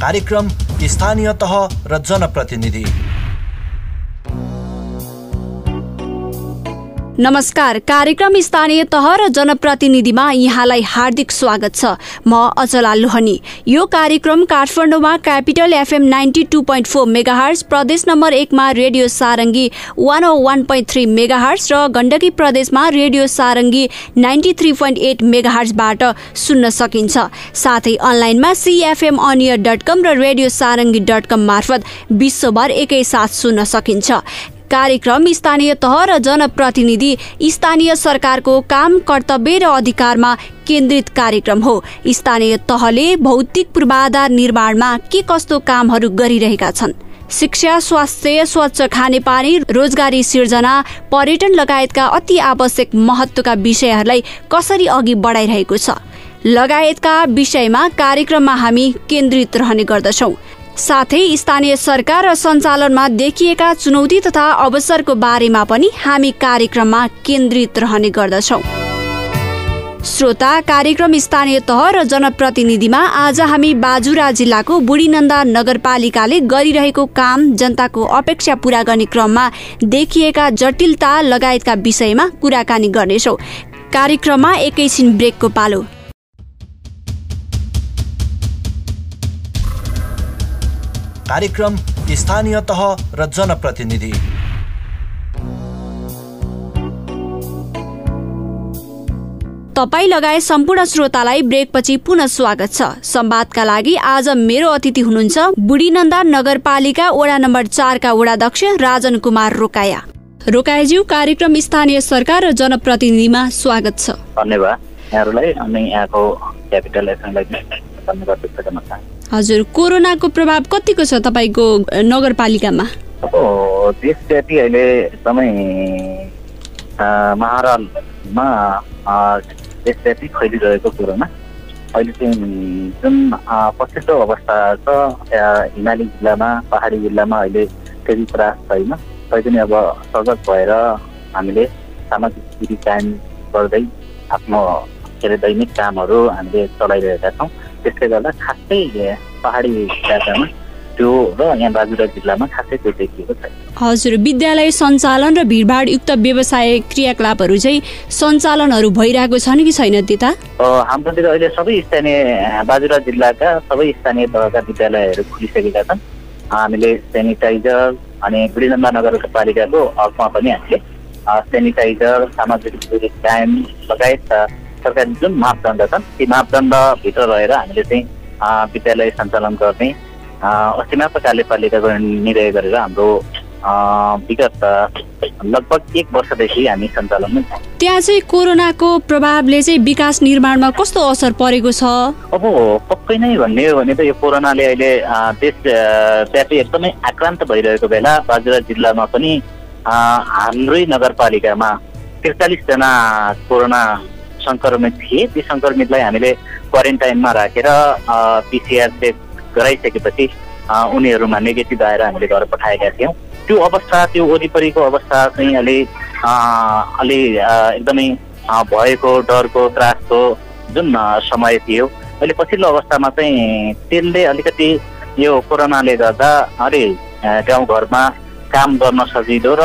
कार्यक्रम स्थानीय तह र जनप्रतिनिधि। नमस्कार। कार्यक्रम स्थानीय तह र जनप्रतिनिधिमा यहाँलाई हार्दिक स्वागत छ। म अचला लोहनी। यो कार्यक्रम काठमाडौँमा capital FM ninety two point four megahertz प्रदेश नम्बर एकमा radio Sarangi one O one point three megahertz र गण्डकी प्रदेशमा radio Sarangi ninety three point eight मेगाहर्सबाट सुन्न सकिन्छ। साथै अनलाइनमा सिएफएम अनियर डट कम र रेडियो सारङ्गी डट कम मार्फत विश्वभर एकैसाथ सुन्न सकिन्छ। कार्यक्रम स्थानीय तह र जनप्रतिनिधि स्थानीय सरकारको काम कर्तव्य र अधिकारमा केन्द्रित कार्यक्रम हो। स्थानीय तहले भौतिक पूर्वाधार निर्माणमा के कस्तो कामहरू गरिरहेका छन्? शिक्षा स्वास्थ्य स्वच्छ खानेपानी रोजगारी सिर्जना पर्यटन लगायतका अति आवश्यक महत्वका विषयहरूलाई कसरी अघि बढाइरहेको छ? लगायतका विषयमा कार्यक्रममा हामी केन्द्रित रहने गर्दछौँ। साथै स्थानीय सरकार र सञ्चालनमा देखिएका चुनौती तथा अवसरको बारेमा पनि हामी कार्यक्रममा केन्द्रित रहने गर्दछौँ। श्रोता कार्यक्रम स्थानीय तह र जनप्रतिनिधिमा आज हामी बाजुरा जिल्लाको बुढीनन्दा नगरपालिकाले गरिरहेको काम जनताको अपेक्षा पूरा गर्ने क्रममा देखिएका जटिलता लगायतका विषयमा कुराकानी गर्नेछौ। कार्यक्रममा एकैछिन ब्रेकको पालो। कार्यक्रम स्थानीय तह र जनप्रतिनिधि। तपाईँ लगायत सम्पूर्ण श्रोतालाई ब्रेकपछि पुनः स्वागत छ। संवादका लागि आज मेरो अतिथि हुनुहुन्छ बुढीनन्दा नगरपालिका वडा नम्बर चारका वडाध्यक्ष राजन कुमार रोकाया। रोकायाज्यू कार्यक्रम स्थानीय सरकार र जनप्रतिनिधिमा स्वागत छ। धन्यवाद। यहाँहरूलाई अनि यहाँको क्यापिटल हजुर कोरोनाको प्रभाव कतिको छ तपाईँको नगरपालिकामा? अब देशव्यापी अहिले एकदमै महारालमा देशव्यापी फैलिरहेको कोरोना अहिले चाहिँ जुन पछिल्लो अवस्था छ हिमाली जिल्लामा पहाडी जिल्लामा अहिले त्यति त्रास छैन। तैपनि अब सजग भएर हामीले सामाजिक दूरी कायम गर्दै आफ्नो के अरे दैनिक कामहरू हामीले चलाइरहेका छौँ। त्यसले गर्दा खासै पहाडी इलाकामा त्यो र यहाँ बाजुरा जिल्लामा खासै त्यो देखिएको छैन हजुर विद्यालय सञ्चालन र भिडभाडयुक्त व्यवसाय क्रियाकलापहरू चाहिँ सञ्चालनहरू भइरहेको छन् कि छैन त्यता हाम्रोतिर अहिले सबै स्थानीय बाजुरा जिल्लाका सबै स्थानीय तहका विद्यालयहरू खुलिसकेका छन्। हामीले सेनिटाइजर अनि वृन्दा नगरपालिकाको हकमा पनि हामीले सेनिटाइजर सामाजिक दूरी कायम लगायत सरकारी जुन मापदण्ड छन् ती मापदण्डभित्र रहेर हामीले चाहिँ विद्यालय सञ्चालन गर्ने अ, अस्ति मात्र कार्यपालिकाको निर्णय गरेर हाम्रो विगत लगभग एक वर्षदेखि हामी सञ्चालनमा छौँ। त्यहाँ चाहिँ कोरोनाको प्रभावले चाहिँ विकास निर्माणमा कस्तो असर परेको छ? अब पक्कै नै भन्ने हो भने त यो कोरोनाले अहिले अ, देश अ, व्यापी एकदमै आक्रान्त भइरहेको बेला बाजुरा जिल्लामा पनि हाम्रै नगरपालिकामा त्रिचालिसजना कोरोना सङ्क्रमित थिए। ती सङ्क्रमितलाई हामीले क्वारेन्टाइनमा राखेर पिसिआर चेक गराइसकेपछि उनीहरूमा नेगेटिभ आएर हामीले घर पठाएका थियौँ। त्यो अवस्था त्यो वरिपरिको अवस्था चाहिँ अलि अलि एकदमै भएको डरको त्रासको जुन समय थियो। अहिले पछिल्लो अवस्थामा चाहिँ त्यसले अलिकति यो कोरोनाले गर्दा अलि गाउँघरमा काम गर्न सजिलो र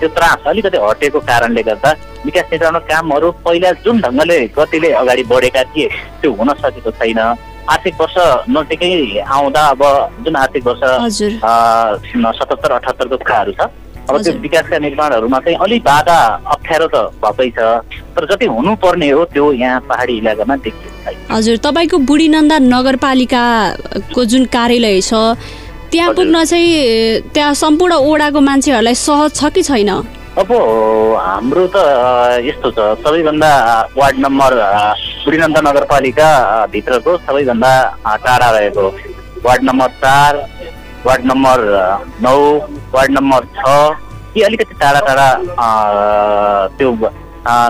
त्यो त्रास अलिकति हटेको कारणले गर्दा विकास निर्माणका कामहरू पहिला जुन ढङ्गले गतिले अगाडि बढेका थिए त्यो हुन सकेको छैन। आर्थिक वर्ष नजिकै आउँदा अब जुन आर्थिक वर्ष सतहत्तर अठहत्तरको कुराहरू छ अब त्यो। विकासका निर्माणहरूमा चाहिँ अलिक बाधा अप्ठ्यारो त भएकै छ। तर जति हुनुपर्ने हो त्यो यहाँ पहाडी इलाकामा देखिएको छैन। हजुर तपाईँको बुढीनन्दा नगरपालिकाको जुन कार्यालय छ त्यहाँ। पुग्न चाहिँ त्यहाँ सम्पूर्ण ओडाको मान्छेहरूलाई सहज छ कि छैन? अब हाम्रो त यस्तो छ। सबैभन्दा वार्ड नम्बर अ, बुढीनन्द नगरपालिका भित्रको सबैभन्दा टाढा रहेको। वार्ड नम्बर चार वार्ड नम्बर नौ वार्ड नम्बर छ। यी अलिकति टाढा टाढा त्यो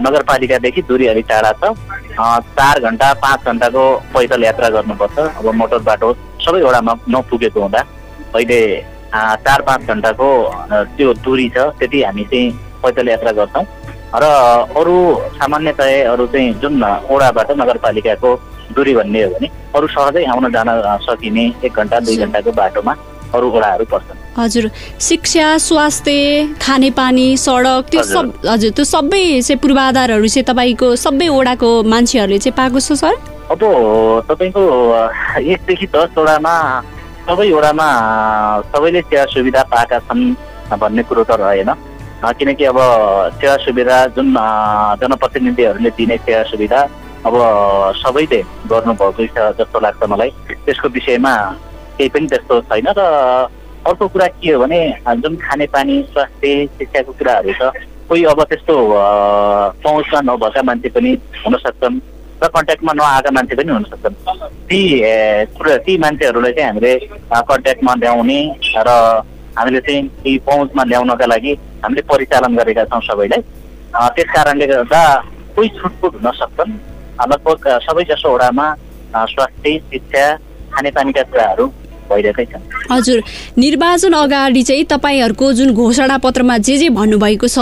नगरपालिकादेखि दूरी अलिक टाढा छ। चार घन्टा पाँच घन्टाको पैदल यात्रा गर्नुपर्छ। अब मोटर बाटो सबै नपुगेको हुँदा। अहिले चार पाँच घन्टाको त्यो दूरी छ त्यति हामी चाहिँ पैदल यात्रा गर्छौँ र अरू सामान्यतया अरू चाहिँ जुन ओडाबाट नगरपालिकाको दूरी भन्ने हो भने अरू सहजै आउन जान सकिने एक घन्टा दुई। घन्टाको बाटोमा अरू वडाहरू पर्छन् हजुर शिक्षा स्वास्थ्य खानेपानी सडक त्यो। सब हजुर त्यो सबै चाहिँ पूर्वाधारहरू चाहिँ तपाईँको सबै ओडाको मान्छेहरूले चाहिँ पाएको छ सर अब तपाईँको एकदेखि दसवटामा सबै वडामा अ, सबैले सेवा सुविधा पाएका छन् भन्ने कुरो त रहेन। किनकि अब सेवा सुविधा जुन जनप्रतिनिधिहरूले दिने सेवा सुविधा अब सबैले गर्नुभएको छ जस्तो लाग्छ मलाई। त्यसको विषयमा केही पनि त्यस्तो छैन र अर्को कुरा के हो भने जुन खानेपानी स्वास्थ्य शिक्षाको कुराहरू छ कोही अब त्यस्तो पहुँचमा नभएका मान्छे पनि हुन सक्छन्। र कन्ट्याक्टमा नआएका मान्छे पनि हुन सक्छन् ती ती मान्छेहरूलाई चाहिँ हामीले कन्ट्याक्टमा ल्याउने र हामीले चाहिँ ती पहुँचमा ल्याउनका लागि हामीले परिचालन गरेका छौँ सबैलाई। त्यस कारणले गर्दा कोही छुटपुट हुन सक्छन्। लगभग सबैजसो वडामा स्वास्थ्य शिक्षा खानेपानीका कुराहरू भइरहेकै छन् हजुर निर्वाचन अगाडि चाहिँ तपाईँहरूको जुन घोषणा पत्रमा जे जे भन्नुभएको छ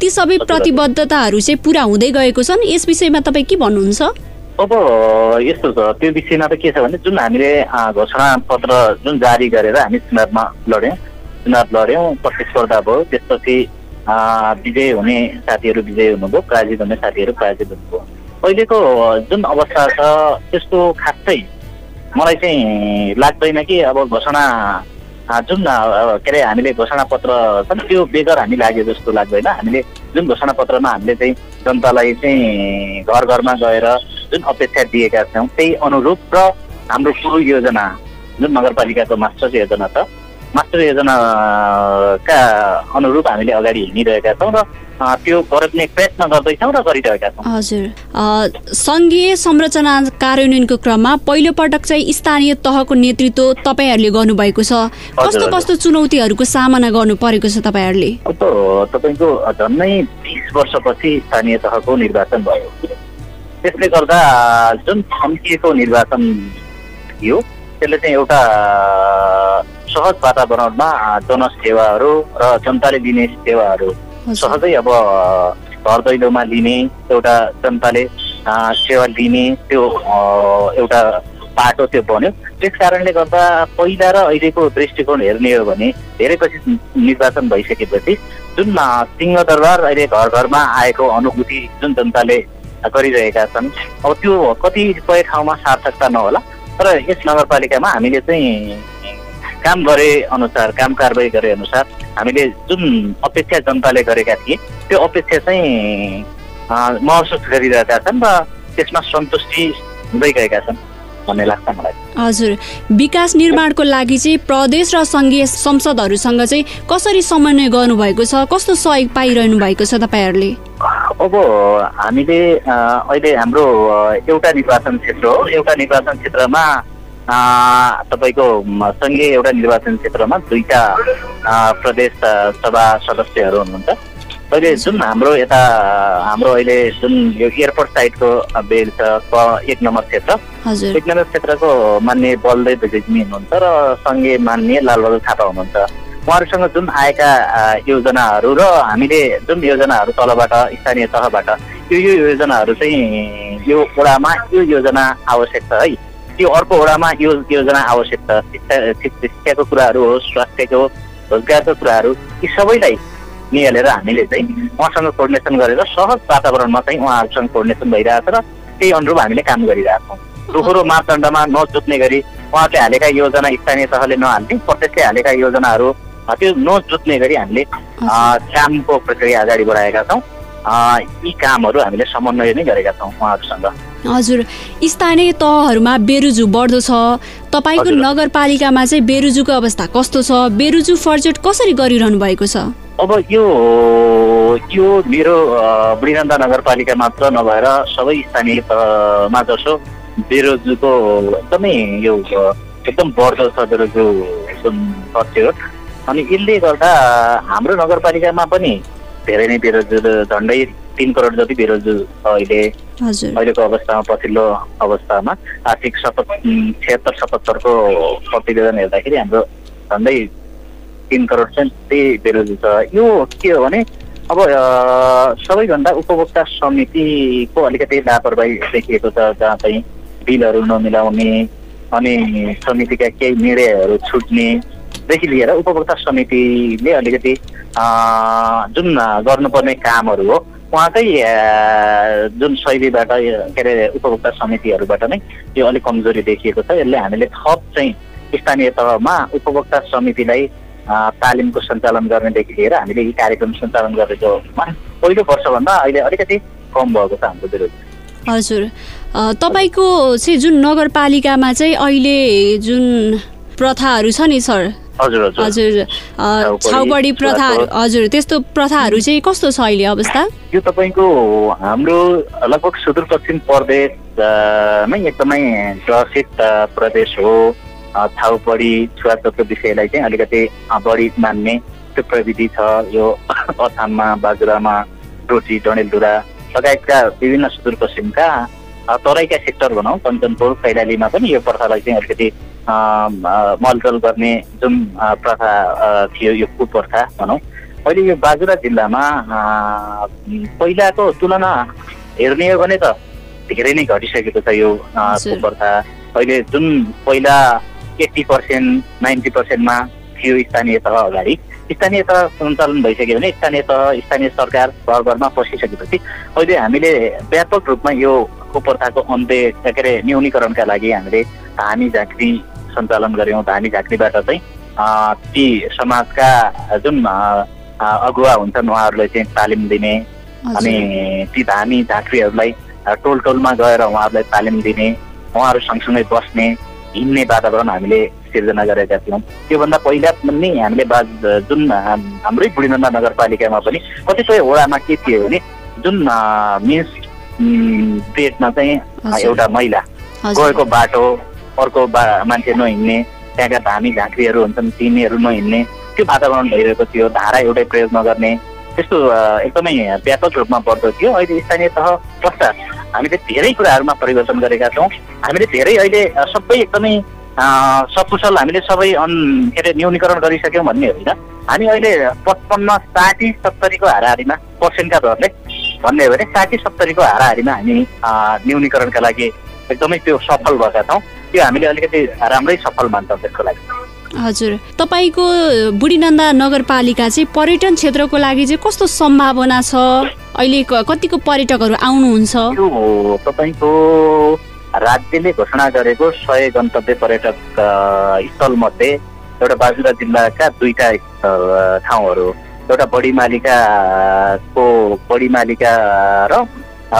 ती सबै। प्रतिबद्धताहरू चाहिँ पुरा हुँदै गएको छन्। यस विषयमा तपाईँ के भन्नुहुन्छ? अब यस्तो छ। त्यो विषयमा त के छ भने जुन हामीले घोषणा पत्र जुन जारी गरेर हामी चुनावमा लड्यौँ चुनाव लड्यौँ प्रतिस्पर्धा भयो त्यसपछि विजय हुने साथीहरू विजय हुनुभयो पराजित हुने साथीहरू पराजित हुनुभयो। अहिलेको जुन अवस्था छ त्यस्तो खासै मलाई चाहिँ लाग्दैन कि अब घोषणा जुन के अरे हामीले घोषणा पत्र छ नि त्यो बेगर हामी लाग्यो जस्तो लाग्दैन। हामीले जुन घोषणा पत्रमा हामीले चाहिँ जनतालाई चाहिँ घर घरमा गएर जुन अपेक्षा दिएका छौँ त्यही अनुरूप र हाम्रो कुरो योजना जुन नगरपालिकाको मास्टर योजना छ मास्टर योजनाका अनुरूप हामीले अगाडि हिँडिरहेका छौँ र त्यो गर्ने प्रयत्न गर्दैछौँ र गरिरहेका छौँ। हजुर। सङ्घीय संरचना कार्यान्वयनको क्रममा पहिलोपटक चाहिँ स्थानीय तहको नेतृत्व तपाईँहरूले गर्नुभएको छ। कस्तो। कस्तो चुनौतीहरूको सामना गर्नु परेको छ तपाईँहरूले? तपाईँको झन्नै बिस वर्षपछि स्थानीय तहको निर्वाचन भयो। त्यसले गर्दा जुन समितिको निर्वाचन थियो त्यसले चाहिँ एउटा सहज वातावरणमा जनसेवाहरू र जनताले दिने सेवाहरू सहजै अब घर दैलोमा लिने एउटा जनताले सेवा लिने त्यो एउटा बाटो त्यो बन्यो। त्यस कारणले गर्दा पहिला र अहिलेको दृष्टिकोण हेर्ने हो भने धेरै पछि निर्वाचन भइसकेपछि जुन सिंहदरबार अहिले घर घरमा आएको अनुभूति जुन जनताले गरिरहेका छन् अब त्यो कतिपय ठाउँमा सार्थकता नहोला। तर यस नगरपालिकामा हामीले चाहिँ काम गरे अनुसार काम कारवाही गरे अनुसार हामीले जुन अपेक्षा जनताले गरेका थिए त्यो अपेक्षा चाहिँ महसुस गरिरहेका छन् र त्यसमा सन्तुष्टि हुँदै गएका छन् भन्ने लाग्छ मलाई। हजुर विकास निर्माणको लागि चाहिँ प्रदेश र सङ्घीय संसदहरूसँग चाहिँ कसरी समन्वय गर्नुभएको छ कस्तो सहयोग पाइरहनु भएको छ तपाईँहरूले? अब हामीले अहिले हाम्रो एउटा निर्वाचन क्षेत्र हो। एउटा निर्वाचन क्षेत्रमा तपाईँको सङ्घीय एउटा निर्वाचन क्षेत्रमा दुईटा प्रदेश सभा सदस्यहरू हुनुहुन्छ। अहिले जुन हाम्रो यता हाम्रो अहिले जुन यो एयरपोर्ट साइडको बेल छ क एक नम्बर क्षेत्र। एक नम्बर क्षेत्रको मान्य बलदेव भिजिमी हुनुहुन्छ र सङ्घीय मान्य लालबहादुर थापा हुनुहुन्छ। उहाँहरूसँग जुन आएका योजनाहरू र हामीले जुन योजनाहरू तलबाट स्थानीय तहबाट यो यो योजनाहरू चाहिँ यो वडामा यो योजना आवश्यक छ है। यो अर्को वडामा यो योजना आवश्यक छ। शिक्षा शिक- शिक्षाको कुराहरू होस् स्वास्थ्यको रोजगारको कुराहरू यी सबैलाई निहालेर हामीले चाहिँ उहाँसँग कोर्डिनेसन गरेर सहज वातावरणमा चाहिँ उहाँहरूसँग कोर्डिनेसन भइरहेको छ र त्यही अनुरूप हामीले काम गरिरहेको छौँ दोहोरो मापदण्डमा नजुत्ने गरी उहाँहरूले हालेका योजना स्थानीय तहले नहाल्ने प्रत्येकले हालेका योजनाहरू त्यो नजुत्ने गरी हामीले कामको प्रक्रिया अगाडि बढाएका छौँ। यी कामहरू हामीले समन्वय नै गरेका छौँ उहाँहरूसँग। हजुर स्थानीय तहहरूमा बेरुजु बढ्दो छ। तपाईँको। नगरपालिकामा चाहिँ बेरुजुको अवस्था कस्तो छ? बेरुजु फर्जेट कसरी गरिरहनु भएको छ? अब यो यो मेरो बुढीनन्दा नगरपालिका मात्र नभएर सबै स्थानीय तहमा जसो बेरोजुको एकदमै यो एकदम बढ्दो छ बेरोजु जुन पर्छ अनि यसले गर्दा हाम्रो नगरपालिकामा पनि धेरै नै बेरोजु झन्डै तिन करोड जति बेरोजु छ अहिले अहिलेको अवस्थामा पछिल्लो अवस्थामा आर्थिक सतहत्तर छिहत्तर सतहत्तरको प्रतिवेदन हेर्दाखेरि हाम्रो झन्डै तिन करोड चाहिँ त्यही बेरोजु छ। यो के हो भने अब सबैभन्दा उपभोक्ता समितिको अलिकति लापरवाही देखिएको छ जहाँ चाहिँ बिलहरू नमिलाउने अनि समितिका केही निर्णयहरू छुट्नेदेखि लिएर उपभोक्ता समितिले अलिकति जुन गर्नुपर्ने कामहरू हो उहाँकै जुन शैलीबाट के अरे उपभोक्ता समितिहरूबाट नै यो अलिक कमजोरी देखिएको छ। यसले हामीले थप चाहिँ स्थानीय तहमा उपभोक्ता समितिलाई तालिमको सञ्चालन गर्नेदेखि लिएर हामीले यी कार्यक्रम सञ्चालन गरेको पहिलो वर्षभन्दा अहिले अलिकति कम भएको छ हाम्रो विरोध। हजुर। तपाईँको चाहिँ जुन नगरपालिकामा चाहिँ अहिले जुन प्रथाहरू छ नि सर? हजुर हजुर। छाउबडी प्रथा हजुर त्यस्तो प्रथाहरू चाहिँ कस्तो छ अहिले अवस्था? यो तपाईँको हाम्रो लगभग सुदूरपश्चिम प्रदेशमै एकदमै चर्चित प्रदेश हो। छाउपडी छुवाछुतको विषयलाई चाहिँ अलिकति बढी मान्ने त्यो प्रविधि छ। यो अछाममा बाजुरामा रोटी डडेलधुरा लगायतका विभिन्न सुदूरपश्चिमका तराईका सेक्टर भनौँ कञ्चनपुर कैलालीमा पनि यो प्रथालाई चाहिँ अलिकति मलजल गर्ने जुन प्रथा थियो यो कुप्रथा भनौँ अहिले यो बाजुरा जिल्लामा पहिलाको तुलना हेर्ने हो भने त धेरै नै घटिसकेको छ यो कुप्रथा अहिले जुन पहिला एट्टी पर्सेन्ट नाइन्टी पर्सेन्टमा थियो स्थानीय तह अगाडि स्थानीय तह सञ्चालन भइसक्यो भने स्थानीय तह स्थानीय सरकार घर घरमा पसिसकेपछि अहिले हामीले व्यापक रूपमा यो कुप्रथाको अन्त्य के अरे न्यूनीकरणका लागि हामीले धामी झाँक्री सञ्चालन गऱ्यौँ धामी झाँक्रीबाट चाहिँ ती समाजका जुन अगुवा हुन्छन् उहाँहरूलाई चाहिँ तालिम दिने अनि ती धामी झाँक्रीहरूलाई टोल टोलमा गएर उहाँहरूलाई तालिम दिने उहाँहरू सँगसँगै बस्ने हिँड्ने वातावरण हामीले सिर्जना गरेका थियौँ। त्योभन्दा पहिला पनि हामीले बा जुन हाम्रै बुढीनन्दा नगरपालिकामा पनि कतिपय वडामा के थियो भने जुन मिन्स पेटमा चाहिँ एउटा महिला गएको बाटो अर्को बा मान्छे नहिँड्ने त्यहाँका धामी झाँक्रीहरू हुन्छन् तिनीहरू नहिँड्ने त्यो वातावरण भइरहेको थियो धारा एउटै प्रयोग नगर्ने त्यस्तो एकदमै व्यापक रूपमा बढ्दो थियो। अहिले स्थानीय तह पश्चात हामीले धेरै कुराहरूमा परिवर्तन गरेका छौँ। हामीले धेरै अहिले सबै एकदमै सकुशल हामीले सबै अन के अरे न्यूनीकरण गरिसक्यौँ भन्ने होइन। हामी अहिले पचपन्न साठी सत्तरीको हाराहारीमा पर्सेन्टका दरले भन्ने हो भने साठी सत्तरीको हाराहारीमा हामी न्यूनीकरणका लागि एकदमै त्यो सफल भएका छौँ। त्यो हामीले अलिकति राम्रै सफल मान्छौँ त्यसको लागि। हजुर। तपाईँको बुढीनन्दा नगरपालिका चाहिँ पर्यटन क्षेत्रको लागि चाहिँ कस्तो सम्भावना छ? अहिले कतिको पर्यटकहरू आउनुहुन्छ? तपाईँको राज्यले घोषणा गरेको सय गन्तव्य पर्यटक स्थलमध्ये एउटा बाजुरा जिल्लाका दुईटा ठाउँहरू एउटा बडी मालिकाको बडी मालिका र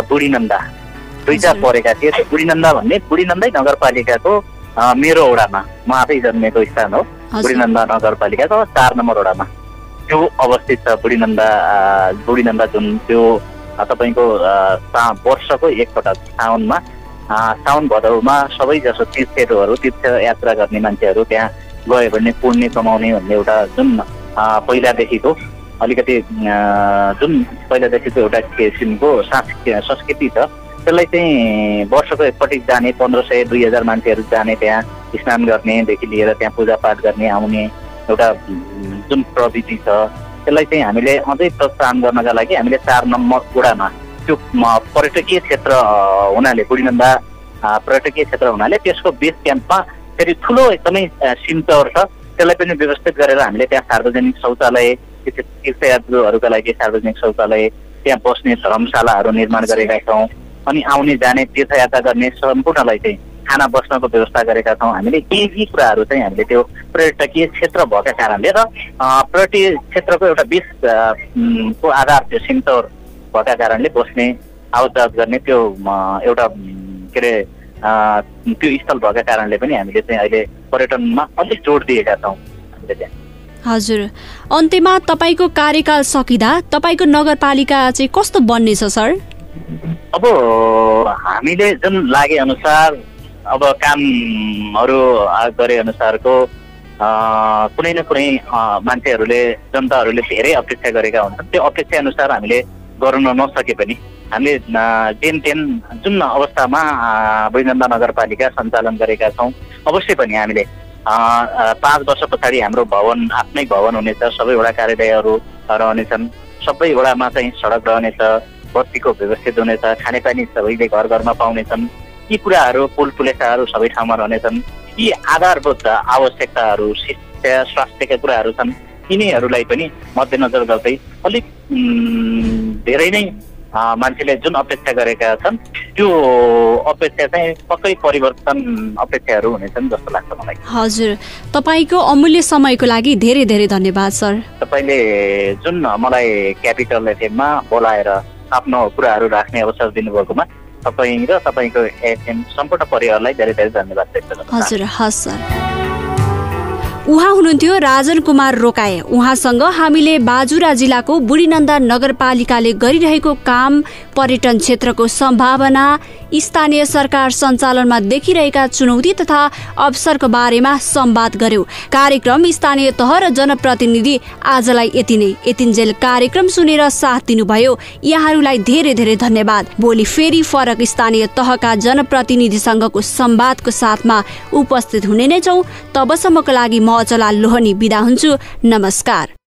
बुढीनन्दा। दुईटा परेका थिए त्यो बुढीनन्दा भन्ने। बुढीनन्दै नगरपालिकाको मेरो वडामा म आफै जन्मेको स्थान हो। बुढीनन्दा नगरपालिकाको चार नम्बर वडामा त्यो अवस्थित छ बुढीनन्दा बुढीनन्दा जुन त्यो तपाईँको वर्षको एकपटक साउनमा साउन भदौमा सबै जसो तीर्थहरू तीर्थ यात्रा गर्ने मान्छेहरू त्यहाँ गयो भने पुण्य कमाउने भन्ने एउटा जुन पहिलादेखिको अलिकति जुन पहिलादेखिको एउटा किसिमको संस्कृति छ त्यसलाई चाहिँ वर्षको एकपट्टि जाने पन्ध्र सय दुई हजार मान्छेहरू जाने त्यहाँ स्नान गर्नेदेखि लिएर त्यहाँ पूजापाठ गर्ने आउने एउटा जुन प्रविधि छ त्यसलाई चाहिँ हामीले अझै प्रोत्साहन गर्नका लागि हामीले चार नम्बर वडामा त्यो पर्यटकीय क्षेत्र हुनाले बुढीनन्दा पर्यटकीय क्षेत्र हुनाले त्यसको बेस क्याम्पमा फेरि ठुलो एकदमै सिमटवर छ। त्यसलाई पनि व्यवस्थित गरेर हामीले त्यहाँ सार्वजनिक शौचालय तीर्थयात्रुहरूका लागि सार्वजनिक शौचालय त्यहाँ बस्ने धर्मशालाहरू निर्माण गरेका छौँ। अनि आउने जाने तीर्थयात्रा गर्ने सम्पूर्णलाई चाहिँ खाना बस्नको व्यवस्था गरेका छौँ हामीले। केही कुराहरू चाहिँ हामीले त्यो पर्यटकीय क्षेत्र भएका कारणले र पर्यटकीय क्षेत्रको एउटा बिस को आधार त्यो सिमतौर भएका कारणले बस्ने आवत गर्ने त्यो एउटा के अरे त्यो स्थल भएका कारणले पनि हामीले चाहिँ अहिले पर्यटनमा अलिक जोड दिएका छौँ। हामीले त्यहाँ। हजुर। अन्त्यमा तपाईँको कार्यकाल सकिँदा तपाईँको नगरपालिका चाहिँ कस्तो बन्नेछ सर? अब हामीले जुन लागे अनुसार अब कामहरू गरे अनुसारको कुनै न कुनै मान्छेहरूले जनताहरूले धेरै अपेक्षा गरेका हुन्छन्। त्यो अपेक्षा अनुसार हामीले गर्न नसके पनि हामीले जेन तेन जुन अवस्थामा बैजन्दा नगरपालिका सञ्चालन गरेका छौँ अवश्य पनि हामीले पाँच वर्ष पछाडि हाम्रो भवन आफ्नै भवन हुनेछ सबै वडा कार्यालयहरू रहनेछन् सबै वडामा चाहिँ सडक रहनेछ बत्तीको व्यवस्थित हुनेछ खानेपानी सबैले घर घरमा पाउनेछन् यी कुराहरू पुल पुलेसाहरू सबै ठाउँमा रहनेछन्। यी आधारभूत आवश्यकताहरू शिक्षा स्वास्थ्यका कुराहरू छन्। यिनीहरूलाई पनि मध्यनजर गर्दै अलिक धेरै नै मान्छेले जुन अपेक्षा गरेका छन् त्यो अपेक्षा चाहिँ पक्कै परिवर्तन अपेक्षाहरू हुनेछन् जस्तो लाग्छ मलाई। हजुर। तपाईँको अमूल्य समयको लागि धेरै धेरै धन्यवाद सर। तपाईँले जुन मलाई क्यापिटल एफएममा बोलाएर आफ्नो कुराहरू राख्ने अवसर दिनुभएकोमा तपाईँ र तपाईँको एफएम सम्पूर्ण परिवारलाई धेरै धेरै धन्यवाद व्यक्त गर्छु हजुर हस् सर। उहाँ हुनुहुन्थ्यो राजन कुमार रोकाए। उहाँसँग हामीले बाजुरा जिल्लाको बुढीनन्दा नगरपालिकाले गरिरहेको काम पर्यटन क्षेत्रको सम्भावना स्थानीय सरकार सञ्चालनमा देखिरहेका चुनौती तथा अवसरको बारेमा संवाद गर्यो। कार्यक्रम स्थानीय तह र जनप्रतिनिधि आजलाई यति नै। यतिन्जेल कार्यक्रम सुनेर साथ दिनुभयो। यहाँहरूलाई धेरै धेरै धन्यवाद। भोलि फेरि फरक स्थानीय तहका जनप्रतिनिधिसँगको संवादको साथमा उपस्थित हुने नै छौ। तबसम्मको लागि म अचला लोहनी बिदा हुन्छु। नमस्कार।